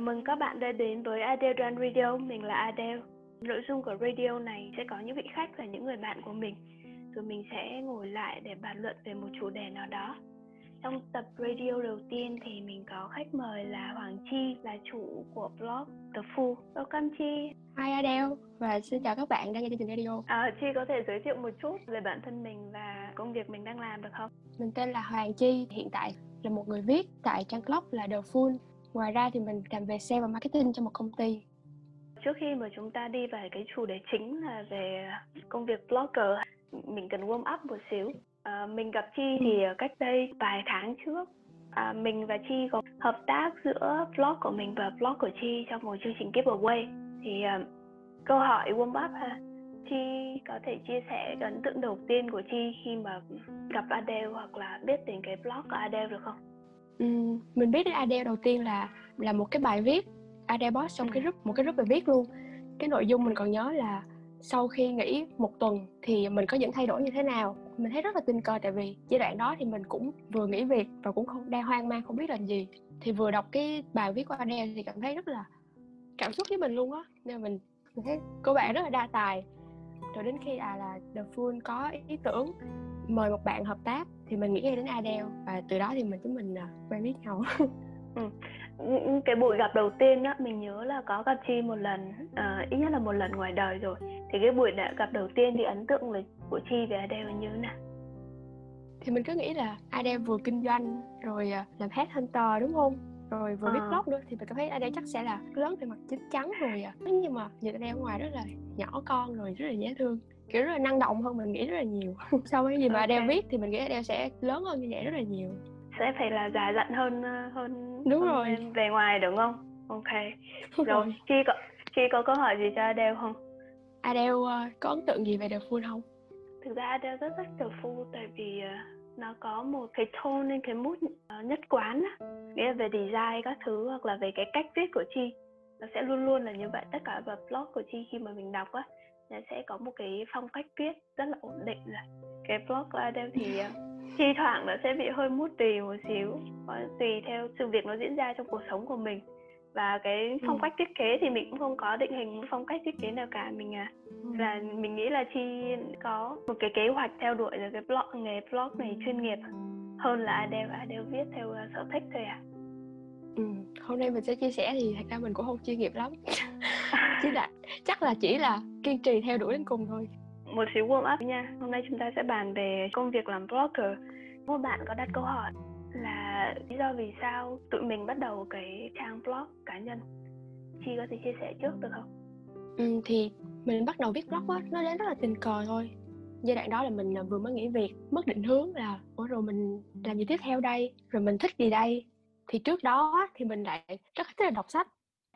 Chào mừng các bạn đã đến với Adele Run Radio, mình là Adele. Nội dung của radio này sẽ có những vị khách và những người bạn của mình. Rồi mình sẽ ngồi lại để bàn luận về một chủ đề nào đó. Trong tập radio đầu tiên thì mình có khách mời là Hoàng Chi, là chủ của blog The Fool. Welcome Chi. Hi Adele và xin chào các bạn đang nghe chương trình radio. À, Chi có thể giới thiệu một chút về bản thân mình và công việc mình đang làm được không? Mình tên là Hoàng Chi, hiện tại là một người viết tại trang blog là The Fool. Ngoài ra thì mình làm về sale và marketing cho một công ty. Trước khi mà chúng ta đi vào cái chủ đề chính là về công việc blogger, mình cần warm up một xíu. À, mình gặp Chi thì cách đây vài tháng trước à, mình và Chi có hợp tác giữa blog của mình và blog của Chi trong một chương trình giveaway thì uh, câu hỏi warm up ha Chi có thể chia sẻ ấn tượng đầu tiên của Chi khi mà gặp Adele hoặc là biết đến cái blog của Adele được không? Ừ, mình biết đến Adele đầu tiên là là một cái bài viết. Adele post trong cái group, một cái group bài viết luôn. Cái nội dung mình còn nhớ là sau khi nghỉ một tuần thì mình có những thay đổi như thế nào? Mình thấy rất là tình cờ, tại vì giai đoạn đó thì mình cũng vừa nghỉ việc và cũng không, đang hoang mang, không biết làm gì. Thì vừa đọc cái bài viết của Adele thì cảm thấy rất là cảm xúc với mình luôn á. Nên mình mình thấy cô bạn rất là đa tài. Rồi đến khi à là The Full có ý tưởng mời một bạn hợp tác thì mình nghĩ ngay đến Adele. Và từ đó thì mình chúng mình uh, quen biết nhau. Ừ. cái buổi gặp đầu tiên á mình nhớ là có gặp chi một lần uh, ít nhất là một lần ngoài đời rồi. Thì cái buổi đã gặp đầu tiên thì ấn tượng của chi về Adele như thế nào? Thì mình cứ nghĩ là Adele vừa kinh doanh rồi uh, làm headhunter đúng không? Rồi vừa à. viết blog nữa thì mình cảm thấy Adele chắc sẽ là lớn về mặt chín chắn rồi à. Nhưng mà nhìn Adele ngoài rất là nhỏ con rồi rất là dễ thương kiểu rất là năng động hơn mình nghĩ rất là nhiều. So với gì mà okay. Adele viết thì mình nghĩ Adele sẽ lớn hơn như vậy rất là nhiều. Sẽ phải là già dặn hơn hơn đúng hơn rồi. về ngoài đúng không? Ok. Rồi, rồi. Chi có Chi có câu hỏi gì cho Adele không? Adele uh, có ấn tượng gì về The Fool không? Thực ra Adele rất rất The Fool tại vì uh, nó có một cái tone nên cái mood nhất quán á. Nghĩa là về design các thứ hoặc là về cái cách viết của chi. Nó sẽ luôn luôn là như vậy tất cả vào blog của chi khi mà mình đọc á nó sẽ có một cái phong cách viết rất là ổn định rồi cái blog của Adele thì uh, thi thoảng nó sẽ bị hơi mút tùy một xíu tùy theo sự việc nó diễn ra trong cuộc sống của mình và cái phong ừ. cách thiết kế thì mình cũng không có định hình phong cách thiết kế nào cả mình à ừ. là mình nghĩ là chi có một cái kế hoạch theo đuổi được cái blog nghề blog này chuyên nghiệp hơn là Adele Adele viết theo uh, sở thích thôi à ừ. hôm nay mình sẽ chia sẻ thì thật ra mình cũng không chuyên nghiệp lắm chỉ là chắc là chỉ là kiên trì theo đuổi đến cùng thôi. Một xíu warm up nha. Hôm nay chúng ta sẽ bàn về công việc làm blogger. Một bạn có đặt câu hỏi là lý do vì sao tụi mình bắt đầu cái trang blog cá nhân? Chi có thể chia sẻ trước được không? Ừ, thì mình bắt đầu viết blog á nó đến rất là tình cờ thôi. Giai đoạn đó là mình vừa mới nghỉ việc mất định hướng là ủa rồi mình làm gì tiếp theo đây? Rồi mình thích gì đây? Thì trước đó thì mình lại rất thích là đọc sách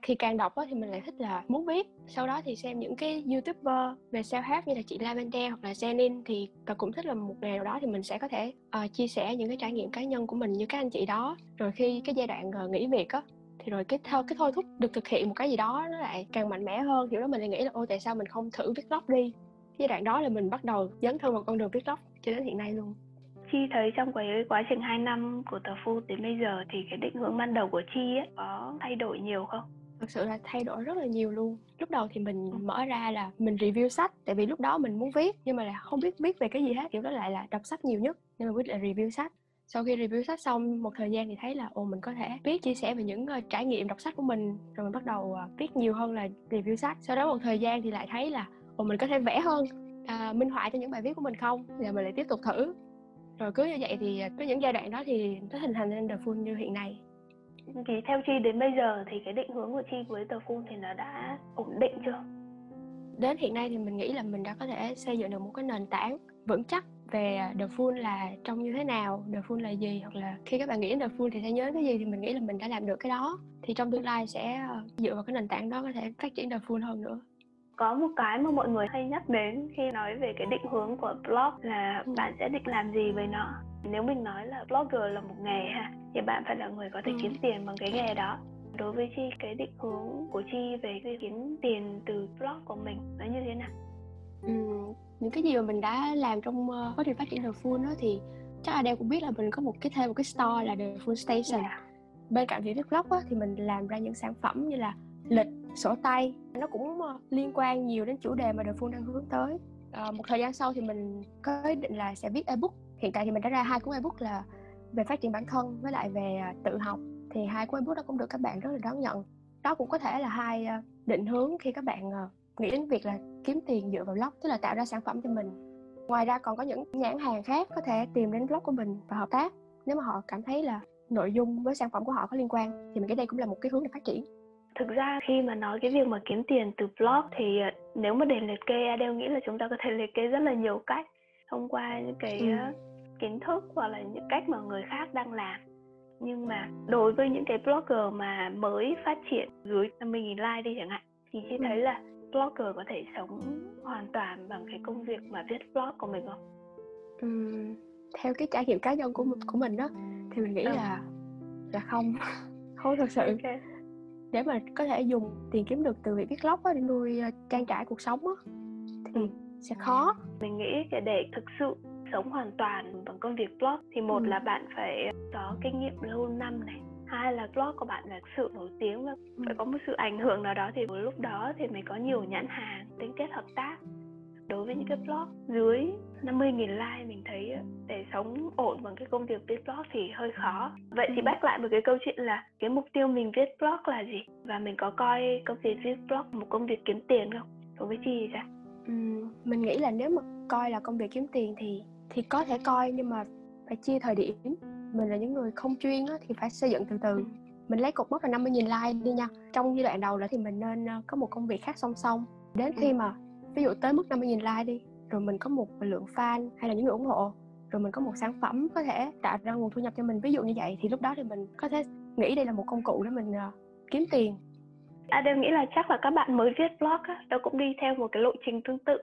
khi càng đọc thì mình lại thích là muốn viết. Sau đó thì xem những cái youtuber về self help như là chị Lavender hoặc là Zenin thì cũng thích là một ngày nào đó thì mình sẽ có thể uh, chia sẻ những cái trải nghiệm cá nhân của mình như các anh chị đó. Rồi khi cái giai đoạn uh, nghỉ việc á thì rồi cái thôi cái thôi thúc được thực hiện một cái gì đó nó lại càng mạnh mẽ hơn. Kiểu đó mình lại nghĩ là ô tại sao mình không thử viết lóc đi? Giai đoạn đó là mình bắt đầu dấn thân vào con đường viết lóc cho đến hiện nay luôn. Chi thấy trong cái quá trình 2 năm của tờ Phu đến bây giờ thì cái định hướng ban đầu của Chi ấy có thay đổi nhiều không? Thực sự là thay đổi rất là nhiều luôn. Lúc đầu thì mình ừ. mở ra là mình review sách tại vì lúc đó mình muốn viết nhưng mà là không biết viết về cái gì hết kiểu đó lại là đọc sách nhiều nhất nên mình quyết là review sách. Sau khi review sách xong một thời gian thì thấy là ồ mình có thể viết chia sẻ về những uh, trải nghiệm đọc sách của mình. Rồi mình bắt đầu uh, viết nhiều hơn là review sách. Sau đó một thời gian thì lại thấy là ồ mình có thể vẽ hơn uh, minh họa cho những bài viết của mình không? Thì mình lại tiếp tục thử. Rồi cứ như vậy thì có những giai đoạn đó thì nó hình thành nên The Full như hiện nay thì theo chi đến bây giờ thì cái định hướng của chi với tờ phun thì nó đã ổn định chưa? Đến hiện nay thì mình nghĩ là mình đã có thể xây dựng được một cái nền tảng vững chắc về The Full là trông như thế nào, The Full là gì hoặc là khi các bạn nghĩ đến The Full thì sẽ nhớ cái gì thì mình nghĩ là mình đã làm được cái đó. Thì trong tương lai sẽ ờ, dựa vào cái nền tảng đó có thể phát triển The Full hơn nữa. Có một cái mà mọi người hay nhắc đến khi nói về cái định hướng của blog là bạn sẽ định làm gì với nó nếu mình nói là blogger là một nghề ha thì bạn phải là người có thể ừ. kiếm tiền bằng cái nghề đó đối với chi cái định hướng của chi về cái kiếm tiền từ blog của mình nó như thế nào ừ, những cái gì mà mình đã làm trong uh, quá trình phát triển The Full đó thì chắc Adele cũng biết là mình có một cái thêm một cái store là The Full Station yeah. Dạ. bên cạnh việc viết blog á, thì mình làm ra những sản phẩm như là lịch sổ tay nó cũng uh, liên quan nhiều đến chủ đề mà The Full đang hướng tới uh, một thời gian sau thì mình có ý định là sẽ viết ebook hiện tại thì mình đã ra hai cuốn ebook là về phát triển bản thân với lại về uh, tự học. Thì hai cuốn ebook đó cũng được các bạn rất là đón nhận. Đó cũng có thể là hai uh, định hướng khi các bạn uh, nghĩ đến việc là kiếm tiền dựa vào blog tức là tạo ra sản phẩm cho mình. Ngoài ra còn có những nhãn hàng khác có thể tìm đến blog của mình và hợp tác nếu mà họ cảm thấy là nội dung với sản phẩm của họ có liên quan. Thì mình nghĩ đây cũng là một cái hướng để phát triển. Thực ra khi mà nói cái việc mà kiếm tiền từ blog thì nếu mà để liệt kê Adele nghĩ là chúng ta có thể liệt kê rất là nhiều cách thông qua những cái ừ. Kiến thức hoặc là những cách mà người khác đang làm nhưng mà đối với những cái blogger mà mới phát triển dưới 50.000 like đi chẳng hạn thì chị thấy là blogger có thể sống hoàn toàn bằng cái công việc mà viết blog của mình không? Ừ, theo cái trải nghiệm cá nhân của của mình đó thì mình nghĩ ừ. là là không không thật sự okay. để mà có thể dùng tiền kiếm được từ việc viết blog để nuôi ờ, trang trải cuộc sống á thì ừ. sẽ khó mình nghĩ để thực sự sống hoàn toàn bằng công việc blog thì một ừ. là bạn phải có kinh nghiệm lâu năm này hai là blog của bạn là sự nổi tiếng và ừ. phải có một sự ảnh hưởng nào đó thì lúc đó thì mới có nhiều nhãn hàng tính kết hợp tác đối với những cái blog dưới 50.000 like mình thấy để sống ổn bằng cái công việc viết blog thì hơi khó vậy thì ừ. bác lại một cái câu chuyện là cái mục tiêu mình viết blog là gì và mình có coi công việc viết blog một công việc kiếm tiền không đối với chi thì sao ừ, mình nghĩ là nếu mà coi là công việc kiếm tiền thì thì có thể coi nhưng mà phải chia thời điểm. Mình là những người không chuyên á, thì phải xây dựng từ từ. Mình lấy cột mốc là 50.000 like đi nha. Trong giai đoạn đầu là thì mình nên ờ, có một công việc khác song song. Đến khi ừ. mà ví dụ tới mức 50.000 like đi rồi mình có một lượng fan hay là những người ủng hộ rồi mình có một sản phẩm có thể tạo ra nguồn thu nhập cho mình ví dụ như vậy thì lúc đó thì mình có thể nghĩ đây là một công cụ để mình uh, kiếm tiền. Adele nghĩ là chắc là các bạn mới viết blog á, nó cũng đi theo một cái lộ trình tương tự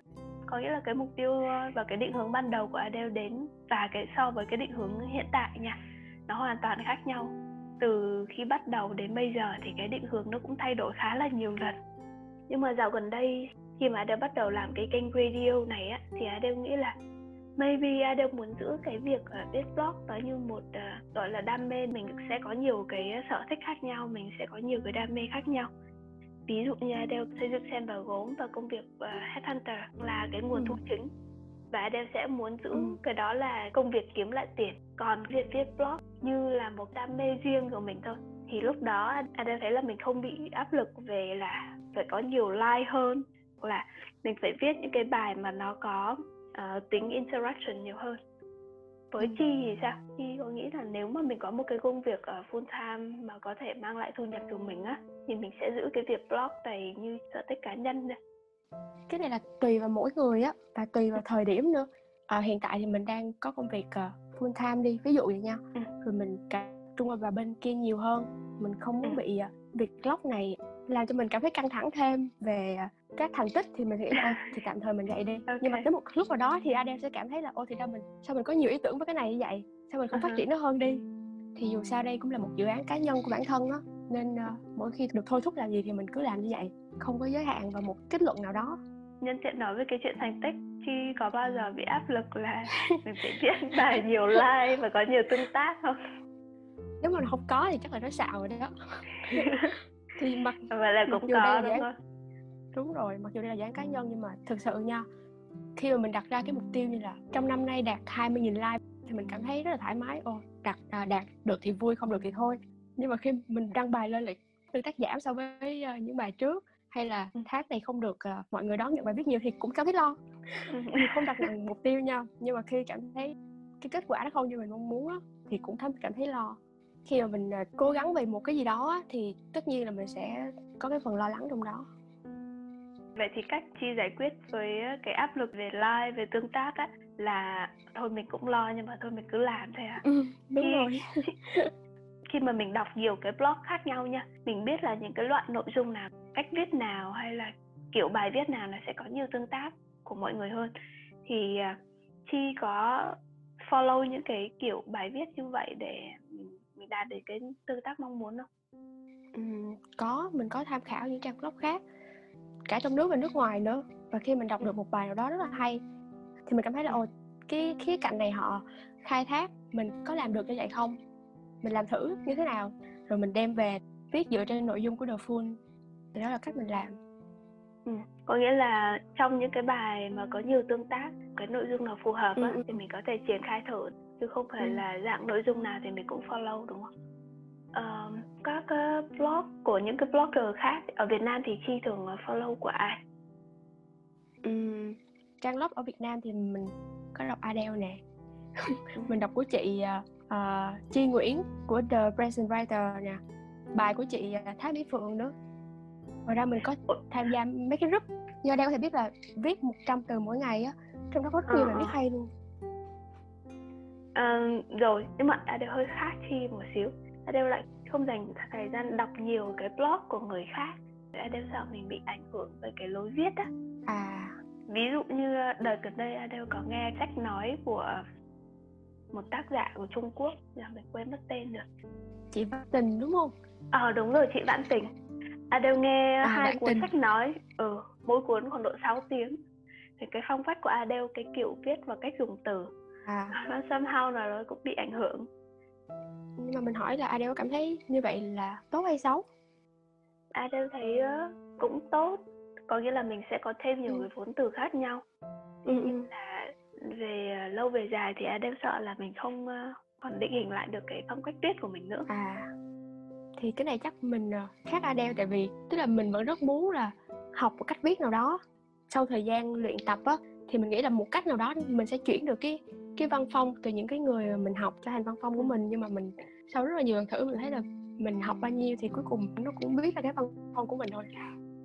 có nghĩa là cái mục tiêu ờ, và cái định hướng ban đầu của Adele đến và cái so với cái định hướng hiện tại nha nó hoàn toàn khác nhau. Từ khi bắt đầu đến bây giờ thì cái định hướng nó cũng thay đổi khá là nhiều lần. Nhưng mà dạo gần đây khi mà Adele bắt đầu làm cái kênh radio này á thì Adele nghĩ là maybe Adele muốn giữ cái việc ờ, uh, viết blog đó như một uh, gọi là đam mê. Mình sẽ có nhiều cái sở thích khác nhau mình sẽ có nhiều cái đam mê khác nhau ví dụ như Adele xây dựng sen và gốm và công việc uh, headhunter là cái nguồn ừ. thu chính và Adele sẽ muốn giữ ừ. cái đó là công việc kiếm lại tiền còn việc viết blog như là một đam mê riêng của mình thôi thì lúc đó Adele thấy là mình không bị áp lực về là phải có nhiều like hơn là mình phải viết những cái bài mà nó có uh, tính interaction nhiều hơn với chi thì sao? Chi có nghĩ là nếu mà mình có một cái công việc ở full time mà có thể mang lại thu nhập của mình á thì mình sẽ giữ cái việc blog này như sở thích cá nhân này cái này là tùy vào mỗi người á và tùy vào thời điểm nữa. À, hiện tại thì mình đang có công việc uh, full time đi ví dụ vậy nha. Ừ. rồi mình tập trung vào bên kia nhiều hơn. Mình không muốn ừ. bị uh, việc blog này làm cho mình cảm thấy căng thẳng thêm về uh, các thành tích thì mình nghĩ là thì tạm thời mình vậy đi. Okay. nhưng mà tới một lúc nào đó thì Adele sẽ cảm thấy là ô thì sao mình sao mình có nhiều ý tưởng với cái này như vậy? Sao mình không uh-huh. phát triển nó hơn đi? Thì dù sao đây cũng là một dự án cá nhân của bản thân á nên uh, mỗi khi được thôi thúc làm gì thì mình cứ làm như vậy không có giới hạn vào một kết luận nào đó. Nhân tiện nói về cái chuyện thành tích chi có bao giờ bị áp lực là mình phải viết bài nhiều like và có nhiều tương tác không? Nếu mà không có thì chắc là nó xạo rồi đó. Thì mặc vậy là cũng có đúng không đúng rồi mặc dù đây là dự án cá nhân nhưng mà thực sự nha khi mà mình đặt ra cái mục tiêu như là trong năm nay đạt 20.000 like thì mình cảm thấy rất là thoải mái. Ô đặt à, đạt được thì vui không được thì thôi. Nhưng mà khi mình đăng bài lên lại tương tác giảm so với uh, những bài trước hay là ừ. tháng này không được uh, mọi người đón nhận bài viết nhiều thì cũng cảm thấy lo. Không đặt nặng mục tiêu nha nhưng mà khi cảm thấy cái kết quả nó không như mình mong muốn á, thì cũng thấy cảm thấy lo. Khi mà mình uh, cố gắng về một cái gì đó á, thì tất nhiên là mình sẽ có cái phần lo lắng trong đó vậy thì cách chi giải quyết với cái áp lực về like về tương tác á là thôi mình cũng lo nhưng mà thôi mình cứ làm thôi à ừ, đúng khi, rồi. khi mà mình đọc nhiều cái blog khác nhau nha mình biết là những cái loại nội dung nào cách viết nào hay là kiểu bài viết nào là sẽ có nhiều tương tác của mọi người hơn. Thì uh, chi có follow những cái kiểu bài viết như vậy để mình, mình đạt được cái tương tác mong muốn không? Ừ, có mình có tham khảo những trang blog khác cả trong nước và nước ngoài nữa và khi mình đọc được một bài nào đó rất là hay thì mình cảm thấy là ồ cái khía cạnh này họ khai thác mình có làm được như vậy không mình làm thử như thế nào rồi mình đem về viết dựa trên nội dung của The Full thì đó là cách mình làm ừ. có nghĩa là trong những cái bài mà có nhiều tương tác cái nội dung nào phù hợp ừ, á, ừ. thì mình có thể triển khai thử chứ không phải ừ. là dạng nội dung nào thì mình cũng follow đúng không uh, các uh, blog của những cái blogger khác ở Việt Nam thì chi thường follow của ai? Um, trang blog ở Việt Nam thì mình có đọc Adele nè. Mình đọc của chị uh, Chi Nguyễn của The Present Writer nè. Bài của chị uh, Thái Mỹ Phượng nữa. Ngoài ra mình có tham gia mấy cái group. Do đây có thể biết là viết 100 từ mỗi ngày á trong đó có rất nhiều bài viết hay luôn. À, rồi nhưng mà Adele hơi khác Chi một xíu Adele lại không dành thời gian đọc nhiều cái blog của người khác. Adele sợ mình bị ảnh hưởng bởi cái lối viết á. À. Ví dụ như đợt gần đây Adele có nghe sách nói của một tác giả của Trung Quốc là mình quên mất tên rồi chị Văn Tình đúng không? Ờ à, đúng rồi chị Vãn Tình. Adele nghe à, hai cuốn tình. sách nói ừ, mỗi cuốn khoảng độ 6 tiếng. Thì cái phong cách của Adele cái kiểu viết và cách dùng từ à. nó somehow nào đó cũng bị ảnh hưởng nhưng mà mình hỏi là Adele cảm thấy như vậy là tốt hay xấu? Adele thấy cũng tốt có nghĩa là mình sẽ có thêm nhiều ừ. cái vốn từ khác nhau ừ, ừ. là về lâu về dài thì Adele sợ là mình không còn định hình lại được cái phong cách viết của mình nữa à thì cái này chắc mình khác Adele tại vì tức là mình vẫn rất muốn là học một cách viết nào đó sau thời gian luyện tập á thì mình nghĩ là một cách nào đó mình sẽ chuyển được cái cái văn phong từ những cái người mình học cho thành văn phong của mình. Nhưng mà mình sau rất là nhiều lần thử mình thấy là mình học bao nhiêu thì cuối cùng nó cũng biết là cái văn phong của mình thôi.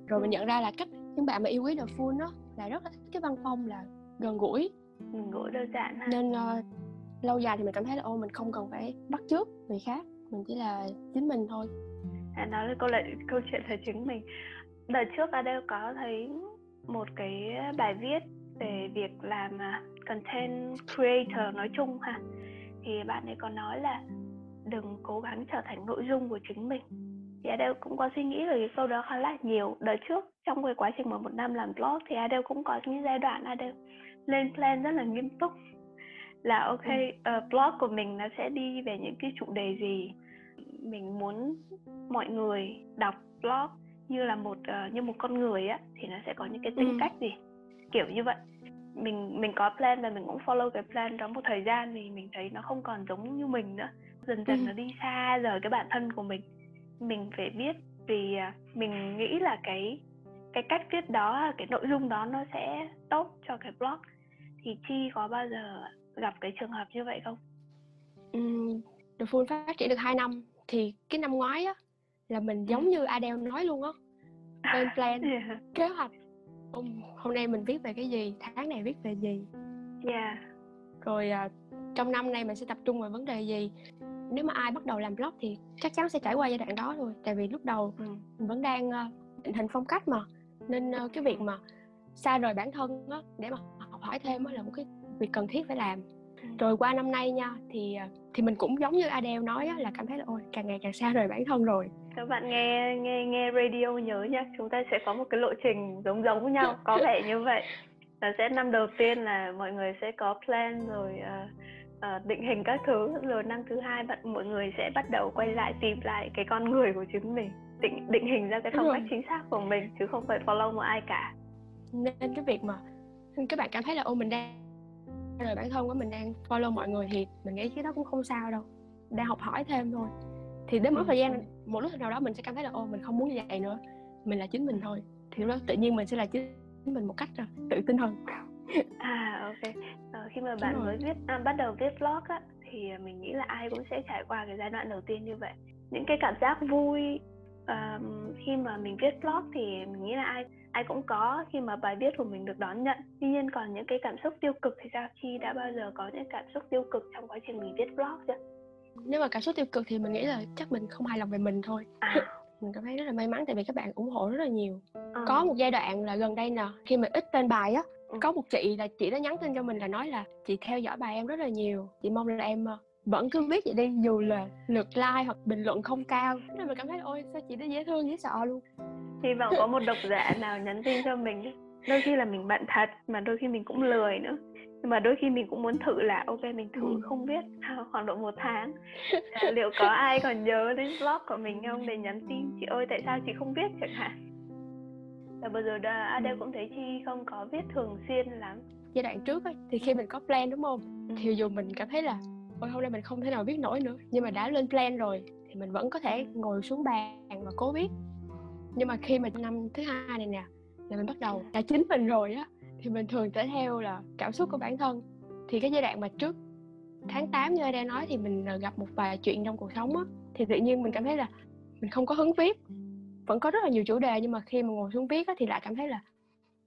Rồi mình nhận ra là cách những bạn mà yêu quý The Full đó là rất là thích cái văn phong là gần gũi. Gần gũi đơn giản ha. nên uh, lâu dài thì mình cảm thấy là ô mình không cần phải bắt chước người khác mình chỉ là chính mình thôi. À, nói là câu lại câu chuyện là chính mình. Đợt trước Adele có thấy một cái bài viết về việc làm content creator nói chung ha. Thì bạn ấy có nói là đừng cố gắng trở thành nội dung của chính mình. Thì Adele cũng có suy nghĩ về cái câu đó khá là nhiều. Đợt trước trong cái quá trình mà một năm làm blog thì Adele cũng có những giai đoạn Adele lên plan rất là nghiêm túc. Là ok uh, blog của mình nó sẽ đi về những cái chủ đề gì? Mình muốn mọi người đọc blog như là một uh, như một con người á thì nó sẽ có những cái tính ừ. cách gì kiểu như vậy mình mình có plan và mình cũng follow cái plan đó một thời gian thì mình thấy nó không còn giống như mình nữa dần dần ừ. nó đi xa rời cái bản thân của mình mình phải biết vì mình nghĩ là cái cái cách viết đó cái nội dung đó nó sẽ tốt cho cái blog thì chi có bao giờ gặp cái trường hợp như vậy không? Um, The Full phát triển được 2 năm thì cái năm ngoái á là mình giống như Adele nói luôn á lên plan yeah. kế hoạch hôm, hôm nay mình viết về cái gì? Tháng này viết về gì? Yeah. rồi uh, trong năm nay mình sẽ tập trung vào vấn đề gì? Nếu mà ai bắt đầu làm blog thì chắc chắn sẽ trải qua giai đoạn đó thôi tại vì lúc đầu ừ. mình vẫn đang uh, định hình phong cách mà. Nên uh, cái việc mà xa rời bản thân á để mà học hỏi thêm á là một cái việc cần thiết phải làm. Ừ. rồi qua năm nay nha thì thì mình cũng giống như Adele nói á, là cảm thấy là ôi càng ngày càng xa rời bản thân rồi các bạn nghe nghe nghe radio nhớ nhá chúng ta sẽ có một cái lộ trình giống giống nhau có vẻ như vậy. Là sẽ năm đầu tiên là mọi người sẽ có plan rồi uh, uh, định hình các thứ. Rồi năm thứ hai bạn mọi người sẽ bắt đầu quay lại tìm lại cái con người của chính mình. Định định hình ra cái phong cách chính xác của mình chứ không phải follow một ai cả. Nên cái việc mà các bạn cảm thấy là ô mình đang rồi bản thân của mình đang follow mọi người thì mình nghĩ cái đó cũng không sao đâu. Đang học hỏi thêm thôi thì đến một thời gian một lúc nào đó mình sẽ cảm thấy là ô mình không muốn như vậy nữa. Mình là chính mình thôi. Thì lúc đó tự nhiên mình sẽ là chính mình một cách tự tin hơn. À ok. Ờ, khi mà bạn mới viết à, bắt đầu viết vlog á thì mình nghĩ là ai cũng sẽ trải qua cái giai đoạn đầu tiên như vậy. Những cái cảm giác vui um, khi mà mình viết blog thì mình nghĩ là ai ai cũng có khi mà bài viết của mình được đón nhận. Tuy nhiên còn những cái cảm xúc tiêu cực thì sao? Chi đã bao giờ có những cảm xúc tiêu cực trong quá trình mình viết blog chưa nếu mà cảm xúc tiêu cực thì mình nghĩ là chắc mình không hài lòng về mình thôi. À. mình cảm thấy rất là may mắn tại vì các bạn ủng hộ rất là nhiều. À. có một giai đoạn là gần đây nè khi mà ít tên bài á ừ. có một chị là chị đã nhắn tin cho mình là nói là chị theo dõi bài em rất là nhiều. Chị mong là em ờ, vẫn cứ viết vậy đi dù là lượt like hoặc bình luận không cao. Nên mình cảm thấy ôi sao chị đó dễ thương dễ sợ luôn. Hy vọng có một độc giả nào nhắn tin cho mình đôi khi là mình bận thật mà đôi khi mình cũng lười nữa nhưng mà đôi khi mình cũng muốn thử là ok mình thử ừ. không biết khoảng độ một tháng. À, liệu có ai còn nhớ đến blog của mình không để nhắn tin? Chị ơi tại sao chị không biết chẳng hạn? Và bây giờ đã Adele ừ. cũng thấy chi không có viết thường xuyên lắm. Giai đoạn trước ấy, thì khi mình có plan đúng không? Ừ. thì dù mình cảm thấy là ôi hôm nay mình không thể nào viết nổi nữa. Nhưng mà đã lên plan rồi thì mình vẫn có thể ngồi xuống bàn và cố viết. Nhưng mà khi mà năm thứ hai này nè là mình bắt đầu là chính mình rồi á thì mình thường sẽ theo là cảm xúc của bản thân. Thì cái giai đoạn mà trước tháng 8 như đang nói thì mình ờ, gặp một vài chuyện trong cuộc sống á thì tự nhiên mình cảm thấy là mình không có hứng viết. Vẫn có rất là nhiều chủ đề nhưng mà khi mà ngồi xuống viết á, thì lại cảm thấy là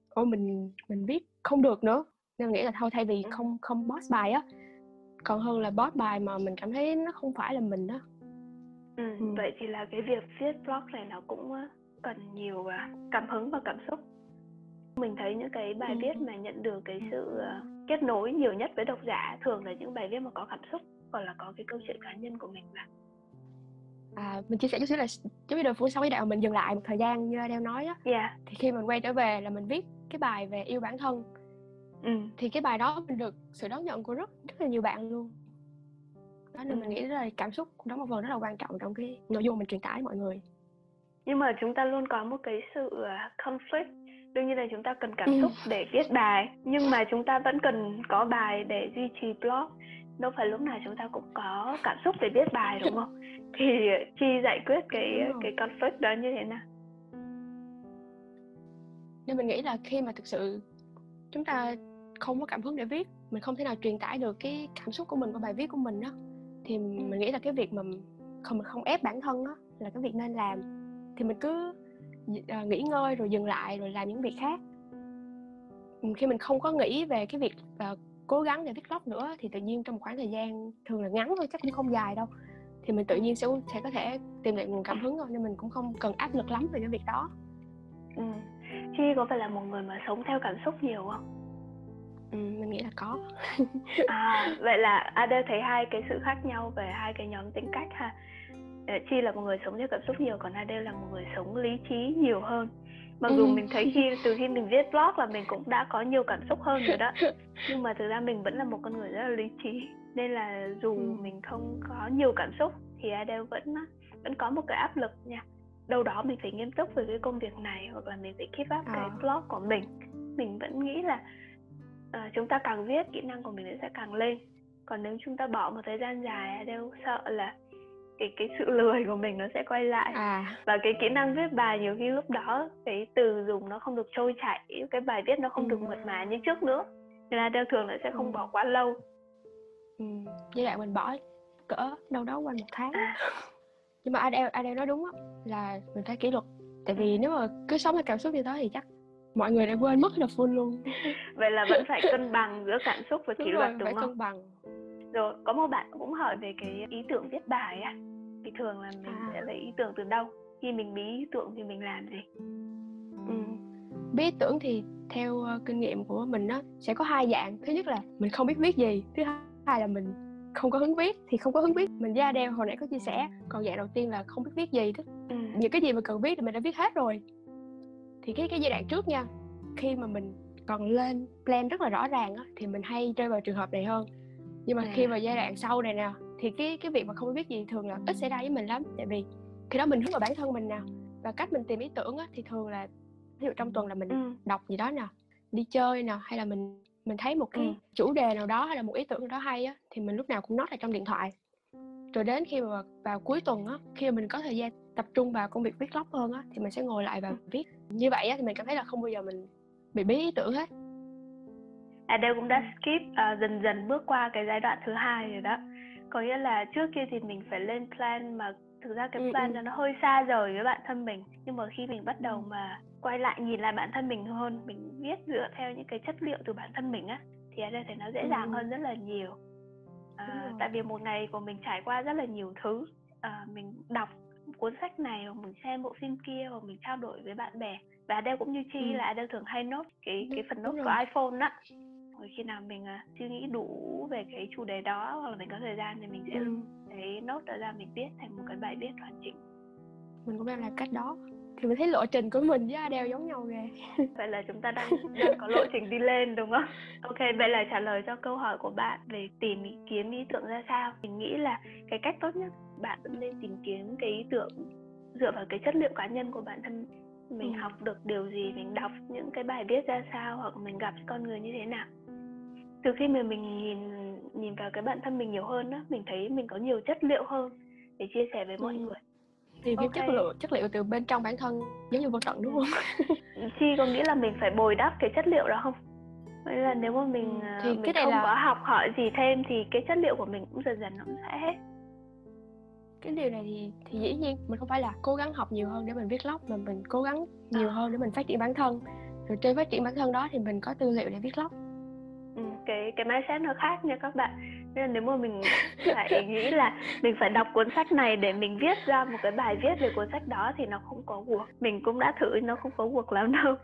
ô mình mình viết không được nữa. Nên nghĩ là thôi thay vì không không boss bài á còn hơn là boss bài mà mình cảm thấy nó không phải là mình đó ừ, ừ. vậy thì là cái việc viết blog này nó cũng cần nhiều à, cảm hứng và cảm xúc mình thấy những cái bài viết mà nhận được cái sự à, kết nối nhiều nhất với độc giả thường là những bài viết mà có cảm xúc hoặc là có cái câu chuyện cá nhân của mình vào à, mình chia sẻ chút xíu là giống như đời phủ sau cái đạo mình dừng lại một thời gian như Adele nói á yeah. Dạ. thì khi mình quay trở về là mình viết cái bài về yêu bản thân ừ. thì cái bài đó mình được sự đón nhận của rất rất là nhiều bạn luôn đó nên ừ. mình nghĩ là cảm xúc đó một phần rất là quan trọng trong cái nội dung mình truyền tải mọi người nhưng mà chúng ta luôn có một cái sự à, conflict đương nhiên là chúng ta cần cảm ừ. xúc để viết bài nhưng mà chúng ta vẫn cần có bài để duy trì blog. Đâu phải lúc nào chúng ta cũng có cảm xúc để viết bài đúng không? Thì chi giải quyết cái cái conflict đó như thế nào? Nên mình nghĩ là khi mà thực sự chúng ta không có cảm hứng để viết mình không thể nào truyền tải được cái cảm xúc của mình qua bài viết của mình đó thì mình nghĩ là cái việc mà không mình không ép bản thân đó là cái việc nên làm. Thì mình cứ uh, nghỉ ngơi rồi dừng lại rồi làm những việc khác khi mình không có nghĩ về cái việc uh, cố gắng để viết blog nữa thì tự nhiên trong một khoảng thời gian thường là ngắn thôi chắc cũng không dài đâu thì mình tự nhiên sẽ sẽ có thể tìm lại nguồn cảm hứng thôi nên mình cũng không cần áp lực lắm về cái việc đó ừ. Chi có phải là một người mà sống theo cảm xúc nhiều không? Ừ, mình nghĩ là có à vậy là Ada thấy hai cái sự khác nhau về hai cái nhóm tính cách ha ờ, Chi là một người sống theo cảm xúc nhiều còn Adele là một người sống lý trí nhiều hơn mặc dù ừ. mình thấy khi từ khi mình viết blog là mình cũng đã có nhiều cảm xúc hơn rồi đó nhưng mà thực ra mình vẫn là một con người rất là lý trí nên là dù ừ. mình không có nhiều cảm xúc thì Adele vẫn vẫn có một cái áp lực nha đâu đó mình phải nghiêm túc về cái công việc này hoặc là mình phải keep up à. cái blog của mình mình vẫn nghĩ là uh, chúng ta càng viết kỹ năng của mình sẽ càng lên còn nếu chúng ta bỏ một thời gian dài Adele sợ là cái cái sự lười của mình nó sẽ quay lại à. và cái kỹ năng viết bài nhiều khi lúc đó cái từ dùng nó không được trôi chảy cái bài viết nó không ừ. được mượt mà như trước nữa nên là đeo thường là sẽ không ừ. bỏ quá lâu ừ. với lại mình bỏ cỡ đâu đó quanh một tháng à. nhưng mà Adele Adele nói đúng á là mình phải kỷ luật tại vì nếu mà cứ sống theo cảm xúc như đó thì chắc mọi người đã quên mất là full luôn vậy là vẫn phải cân bằng giữa cảm xúc và kỷ luật đúng phải không cân bằng rồi có một bạn cũng hỏi về cái ý tưởng viết bài á. Thì thường là mình à. sẽ lấy ý tưởng từ đâu? Khi mình bí ý tưởng thì mình làm gì? Ừ. bí ý tưởng thì theo uh, kinh nghiệm của mình á sẽ có hai dạng. Thứ nhất là mình không biết viết gì thứ hai là mình không có hứng viết. Thì không có hứng viết mình ra đeo hồi nãy có chia sẻ. Còn dạng đầu tiên là không biết viết gì tức ừ. những cái gì mà cần viết thì mình đã viết hết rồi. Thì cái cái giai đoạn trước nha khi mà mình còn lên plan rất là rõ ràng á thì mình hay rơi vào trường hợp này hơn nhưng mà à. khi mà giai đoạn sau này nè thì cái cái việc mà không biết gì thường là ít xảy ra với mình lắm tại vì khi đó mình hướng vào bản thân mình nè và cách mình tìm ý tưởng á, thì thường là ví dụ trong tuần là mình ừ. đọc gì đó nè đi chơi nè hay là mình mình thấy một cái ừ. chủ đề nào đó hay là một ý tưởng nào đó hay á thì mình lúc nào cũng note lại trong điện thoại rồi đến khi mà vào cuối tuần á khi mà mình có thời gian tập trung vào công việc viết blog hơn á thì mình sẽ ngồi lại và ừ. viết như vậy á thì mình cảm thấy là không bao giờ mình bị bí ý tưởng hết Adele cũng đã skip uh, dần dần bước qua cái giai đoạn thứ hai rồi đó. Có nghĩa là trước kia thì mình phải lên plan mà thực ra cái ừ, plan ừ. nó hơi xa rời với bản thân mình. Nhưng mà khi mình bắt đầu mà quay lại nhìn lại bản thân mình hơn mình viết dựa theo những cái chất liệu từ bản thân mình á thì Adele thấy nó dễ dàng ừ. hơn rất là nhiều. À, tại vì một ngày của mình trải qua rất là nhiều thứ. À, mình đọc cuốn sách này hoặc mình xem bộ phim kia hoặc mình trao đổi với bạn bè. Và Adele cũng như Chi ừ. là Adele thường hay nốt cái cái phần nốt của iPhone á rồi khi nào mình uh, suy nghĩ đủ về cái chủ đề đó hoặc là mình có thời gian thì mình sẽ ừ. lấy nốt ra mình viết thành một cái bài viết hoàn chỉnh. Mình cũng đang làm cách đó. Thì mình thấy lộ trình của mình với Adele giống nhau ghê. Vậy là chúng ta đang, đang có lộ trình đi lên đúng không? Ok vậy là trả lời cho câu hỏi của bạn về tìm ý kiếm ý tưởng ra sao. Mình nghĩ là cái cách tốt nhất bạn vẫn nên tìm kiếm cái ý tưởng dựa vào cái chất liệu cá nhân của bản thân mình ừ. học được điều gì mình đọc những cái bài viết ra sao hoặc mình gặp con người như thế nào từ khi mà mình nhìn nhìn vào cái bản thân mình nhiều hơn á mình thấy mình có nhiều chất liệu hơn để chia sẻ với mọi ừ. người thì okay. chất liệu chất liệu từ bên trong bản thân giống như vô tận đúng không chi có nghĩ là mình phải bồi đắp cái chất liệu đó không vậy là nếu mà mình ừ, thì mình cái không là... có học hỏi gì thêm thì cái chất liệu của mình cũng dần dần nó cũng sẽ hết cái điều này thì thì dĩ nhiên mình không phải là cố gắng học nhiều hơn để mình viết log mà mình cố gắng nhiều à. hơn để mình phát triển bản thân rồi trên phát triển bản thân đó thì mình có tư liệu để viết ừ, cái cái mindset nó khác nha các bạn. Nên nếu mà mình phải nghĩ là mình phải đọc cuốn sách này để mình viết ra một cái bài viết về cuốn sách đó thì nó không có cuộc mình cũng đã thử nó không có cuộc lắm đâu.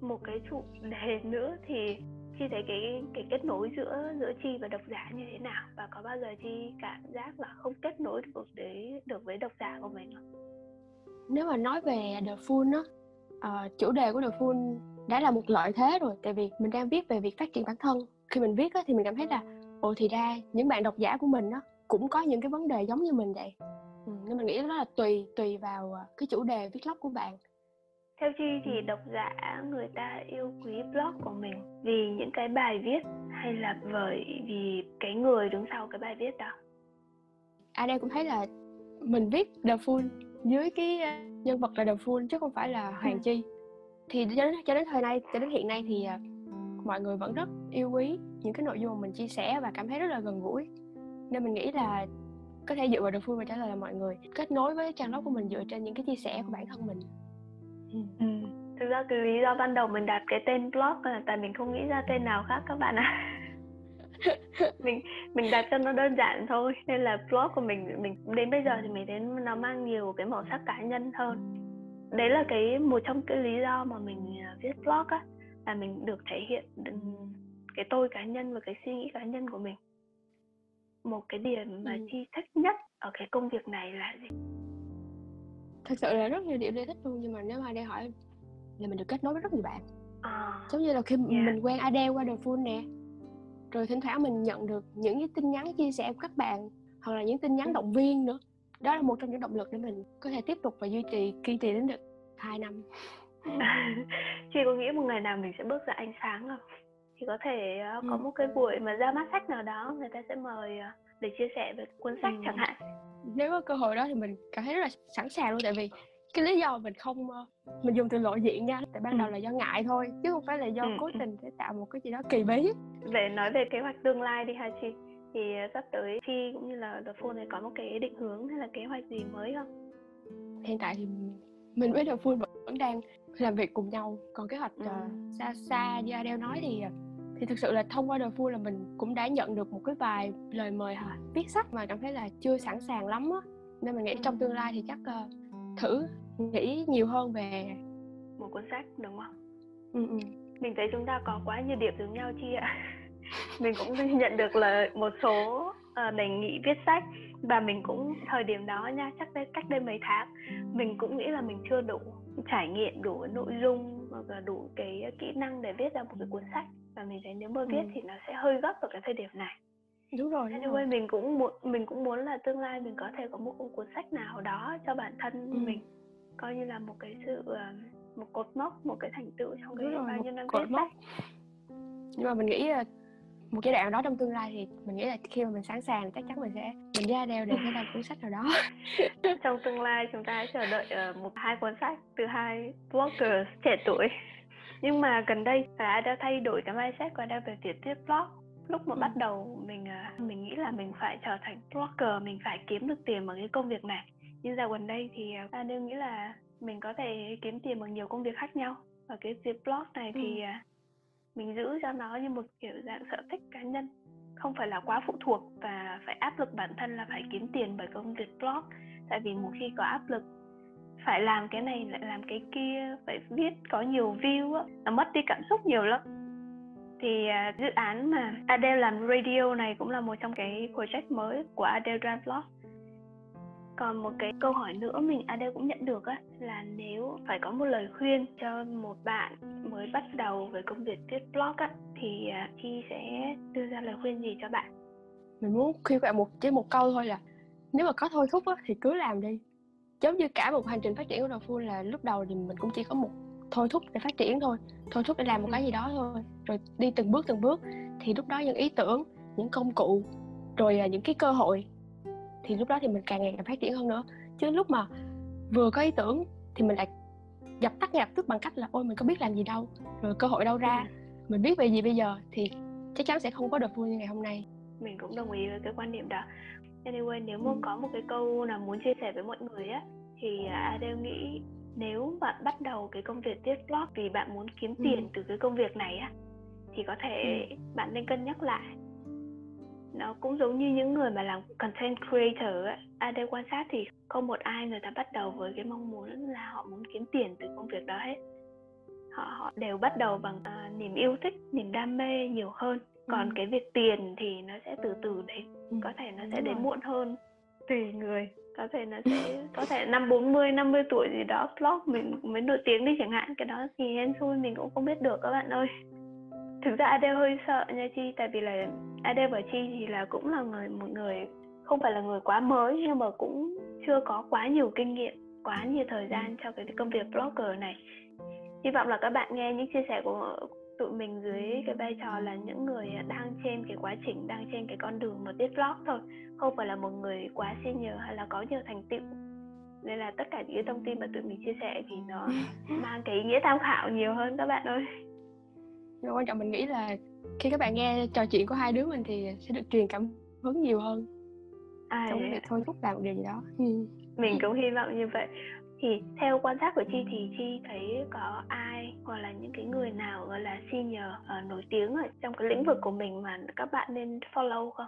Một cái chủ đề nữa thì chi thấy cái cái kết nối giữa giữa chi và độc giả như thế nào? Và có bao giờ chi cảm giác là không kết nối được với được với độc giả của mình không? Nếu mà nói về The Full á, uh, chủ đề của The Full đã là một lợi thế rồi tại vì mình đang viết về việc phát triển bản thân. Khi mình viết á, thì mình cảm thấy là ồ thì ra những bạn độc giả của mình á cũng có những cái vấn đề giống như mình vậy. Ừ, nên mình nghĩ đó là tùy tùy vào ờ, cái chủ đề viết log của bạn. Theo chi thì độc giả người ta yêu quý blog của mình vì những cái bài viết hay là bởi vì cái người đứng sau cái bài viết đó? Ai đây cũng thấy là mình viết The Full dưới cái ờ, nhân vật là The Full chứ không phải là Hoàng ừ. Chi thì cho đến cho đến thời nay cho đến hiện nay thì ờ, mọi người vẫn rất yêu quý những cái nội dung mà mình chia sẻ và cảm thấy rất là gần gũi nên mình nghĩ là có thể dựa vào The Full và trả lời là mọi người kết nối với trang blog của mình dựa trên những cái chia sẻ của bản thân mình Ừ. Thực ra cái lý do ban đầu mình đặt cái tên blog là tại mình không nghĩ ra tên nào khác các bạn ạ. À. mình mình đặt cho nó đơn giản thôi nên là blog của mình mình đến bây giờ thì mình thấy nó mang nhiều cái màu sắc cá nhân hơn đấy là cái một trong cái lý do mà mình à, viết blog á là mình được thể hiện cái tôi cá nhân và cái suy nghĩ cá nhân của mình. Một cái điểm mà ừ. chi thích nhất ở cái công việc này là gì? Thật sự là rất nhiều điểm để thích luôn nhưng mà nếu mà Adele hỏi là mình được kết nối với rất nhiều bạn. À, giống như là khi yeah. mình quen Adele qua The Full nè rồi thỉnh thoảng mình nhận được những cái tin nhắn chia sẻ của các bạn hoặc là những tin nhắn động viên nữa đó là một trong những động lực để mình có thể tiếp tục và duy trì kiên trì đến được hai năm chị có nghĩ một ngày nào mình sẽ bước ra ánh sáng không thì có thể uh, có ừ. một cái buổi mà ra mắt sách nào đó người ta sẽ mời uh, để chia sẻ về cuốn sách ừ. chẳng hạn nếu có cơ hội đó thì mình cảm thấy rất là sẵn sàng luôn tại vì cái lý do mình không ờ, mình dùng từ lộ diện nha tại ban đầu ừ. là do ngại thôi chứ không phải là do ừ. cố tình để tạo một cái gì đó kỳ bí về nói về kế hoạch tương lai đi ha chi thì ờ, sắp tới chi cũng như là The Phone này có một cái định hướng hay là kế hoạch gì mới không? Hiện tại thì mình với The Phone vẫn đang làm việc cùng nhau. Còn kế hoạch ừ. uh, xa xa như Adele nói thì uh, thì thực sự là thông qua The Full là mình cũng đã nhận được một cái vài lời mời hả viết sách mà cảm thấy là chưa sẵn sàng lắm á. Nên mình nghĩ trong tương lai thì chắc uh, thử nghĩ nhiều hơn về một cuốn sách đúng không? Ừ, ừ. mình thấy chúng ta có quá nhiều điểm giống nhau chi ạ mình cũng nhận được là một số uh, đề nghị viết sách và mình cũng thời điểm đó nha chắc đây cách đây mấy tháng mình cũng nghĩ là mình chưa đủ trải nghiệm đủ nội dung hoặc là đủ cái kỹ năng để viết ra một cái cuốn sách và mình thấy nếu mà viết ừ. thì nó sẽ hơi gấp ở cái thời điểm này đúng rồi đúng rồi. mình cũng muốn mình cũng muốn là tương lai mình có thể có một cuốn sách nào đó cho bản thân ừ. mình coi như là một cái sự ờ, một cột mốc một cái thành tựu trong cái bao nhiêu năm viết sách nhưng mà mình nghĩ là một cái đoạn đó trong tương lai thì mình nghĩ là khi mà mình sẵn sàng chắc chắn mình sẽ mình ra đeo để ra cuốn sách nào đó. Trong tương lai chúng ta chờ đợi uh, một hai cuốn sách từ hai blogger trẻ tuổi. Nhưng mà gần đây là đã thay đổi cái mindset của đã về viết blog. Lúc mà ừ. bắt đầu mình uh, mình nghĩ là mình phải trở thành blogger mình phải kiếm được tiền bằng cái công việc này. Nhưng dạo gần đây thì uh, à, đều nghĩ là mình có thể kiếm tiền bằng nhiều công việc khác nhau. Và cái việc blog này thì uh, mình giữ cho nó như một kiểu dạng sở thích cá nhân không phải là quá phụ thuộc và phải áp lực bản thân là phải kiếm tiền bởi công việc blog. Tại vì một khi có áp lực phải làm cái này lại làm cái kia phải viết có nhiều view á nó mất đi cảm xúc nhiều lắm. Thì uh, dự án mà Adele làm radio này cũng là một trong cái project mới của Adele Drive Blog còn một cái câu hỏi nữa mình à, ad cũng nhận được á là nếu phải có một lời khuyên cho một bạn mới bắt đầu với công việc viết blog á thì à, Chi sẽ đưa ra lời khuyên gì cho bạn? Mình muốn khuyên bạn một chỉ một câu thôi là nếu mà có thôi thúc á thì cứ làm đi. Giống như cả một hành trình phát triển của đầu Full là lúc đầu thì mình cũng chỉ có một thôi thúc để phát triển thôi, thôi thúc để làm một cái gì đó thôi, rồi đi từng bước từng bước thì lúc đó những ý tưởng, những công cụ, rồi à, những cái cơ hội thì lúc đó thì mình càng ngày càng phát triển hơn nữa chứ lúc mà vừa có ý tưởng thì mình lại dập tắt ngay lập tức bằng cách là ôi mình có biết làm gì đâu rồi cơ hội đâu ra ừ. mình biết về gì bây giờ thì chắc chắn sẽ không có được vui như ngày hôm nay mình cũng đồng ý với cái quan điểm đó anyway nếu mà ừ. có một cái câu nào muốn chia sẻ với mọi người á thì Adele nghĩ nếu bạn bắt đầu cái công việc viết blog vì bạn muốn kiếm ừ. tiền từ cái công việc này á thì có thể ừ. bạn nên cân nhắc lại nó cũng giống như những người mà làm content creator ấy. À đây quan sát thì không một ai người ta bắt đầu với cái mong muốn là họ muốn kiếm tiền từ công việc đó hết họ họ đều bắt đầu bằng uh, niềm yêu thích niềm đam mê nhiều hơn còn ừ. cái việc tiền thì nó sẽ từ từ đến ừ. có thể nó sẽ Đúng đến rồi. muộn hơn tùy người có thể nó sẽ có thể năm 40, 50 tuổi gì đó blog mình mới nổi tiếng đi chẳng hạn cái đó thì hên xui mình cũng không biết được các bạn ơi thực ra Adele hơi sợ nha chi tại vì là Adele và chi thì là cũng là người một người không phải là người quá mới nhưng mà cũng chưa có quá nhiều kinh nghiệm quá nhiều thời gian cho cái công việc blogger này. Hy vọng là các bạn nghe những chia sẻ của tụi mình dưới cái vai trò là những người đang trên cái quá trình đang trên cái con đường mà viết blog thôi không phải là một người quá senior hay là có nhiều thành tựu. Nên là tất cả những cái thông tin mà tụi mình chia sẻ thì nó mang cái ý nghĩa tham khảo nhiều hơn các bạn ơi nhưng quan trọng mình nghĩ là khi các bạn nghe trò chuyện của hai đứa mình thì sẽ được truyền cảm hứng nhiều hơn. À, trong việc thôi thúc làm một điều gì đó. Ừ. mình cũng hy vọng như vậy. Thì theo quan sát của chi thì chi thấy có ai hoặc là những cái người nào gọi là senior uh, nổi tiếng ở trong cái lĩnh vực của mình mà các bạn nên follow không?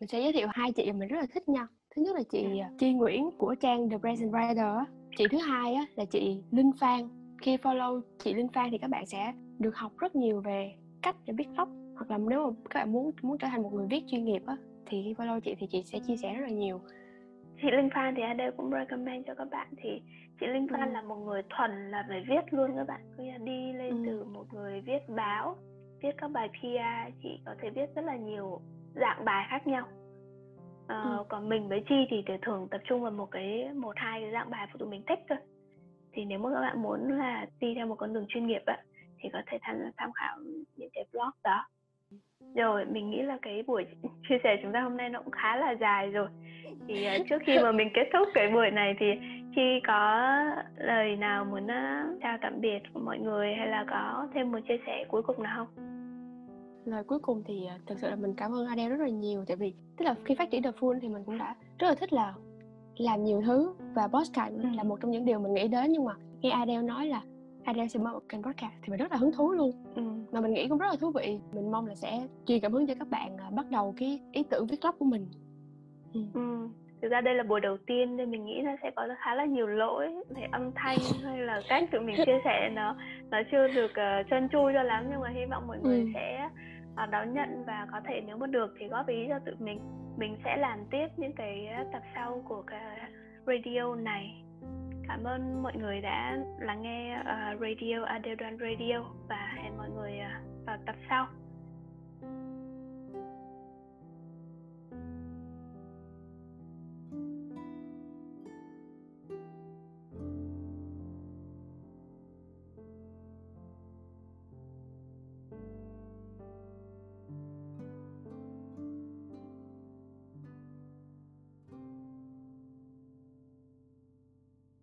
Mình sẽ giới thiệu hai chị mà mình rất là thích nha. Thứ nhất là chị ừ. Chi Nguyễn của trang The Present Writer chị thứ hai á, là chị Linh Phan. Khi follow chị Linh Phan thì các bạn sẽ được học rất nhiều về cách để viết blog hoặc là nếu mà các bạn muốn muốn trở thành một người viết chuyên nghiệp á thì khi follow chị thì chị sẽ chia sẻ rất là nhiều chị Linh Phan thì Ade cũng recommend cho các bạn thì chị Linh Phan ừ. là một người thuần là về viết luôn các bạn cứ đi lên ừ. từ một người viết báo viết các bài PR chị có thể viết rất là nhiều dạng bài khác nhau à, ừ. còn mình với chi thì thường tập trung vào một cái một hai cái dạng bài của tụi mình thích thôi thì nếu mà các bạn muốn là đi theo một con đường chuyên nghiệp á thì có thể tham tham khảo những cái blog đó. Rồi mình nghĩ là cái buổi chia sẻ chúng ta hôm nay nó cũng khá là dài rồi. Thì uh, trước khi mà mình kết thúc cái buổi này thì khi có lời nào muốn uh, chào tạm biệt của mọi người hay là có thêm một chia sẻ cuối cùng nào không? Lời cuối cùng thì uh, thực sự là mình cảm ơn Adele rất là nhiều tại vì tức là khi phát triển The Full thì mình cũng đã rất là thích là làm nhiều thứ và podcast ừ. là một trong những điều mình nghĩ đến. Nhưng mà nghe Adele nói là Adele sẽ mở một kênh podcast thì mình rất là hứng thú luôn ừ. mà mình nghĩ cũng rất là thú vị mình mong là sẽ truyền cảm hứng cho các bạn à, bắt đầu cái ý tưởng viết blog của mình ừ. ừ. thực ra đây là buổi đầu tiên nên mình nghĩ nó sẽ có khá là nhiều lỗi về âm thanh hay là cách tụi mình chia sẻ nó nó chưa được uh, trơn tru cho lắm nhưng mà hy vọng mọi người ừ. sẽ uh, đón nhận và có thể nếu mà được thì góp ý cho tụi mình mình sẽ làm tiếp những cái tập sau của cái radio này cảm ơn mọi người đã lắng nghe uh, radio à, Adeodan Radio và hẹn mọi người uh, vào tập sau.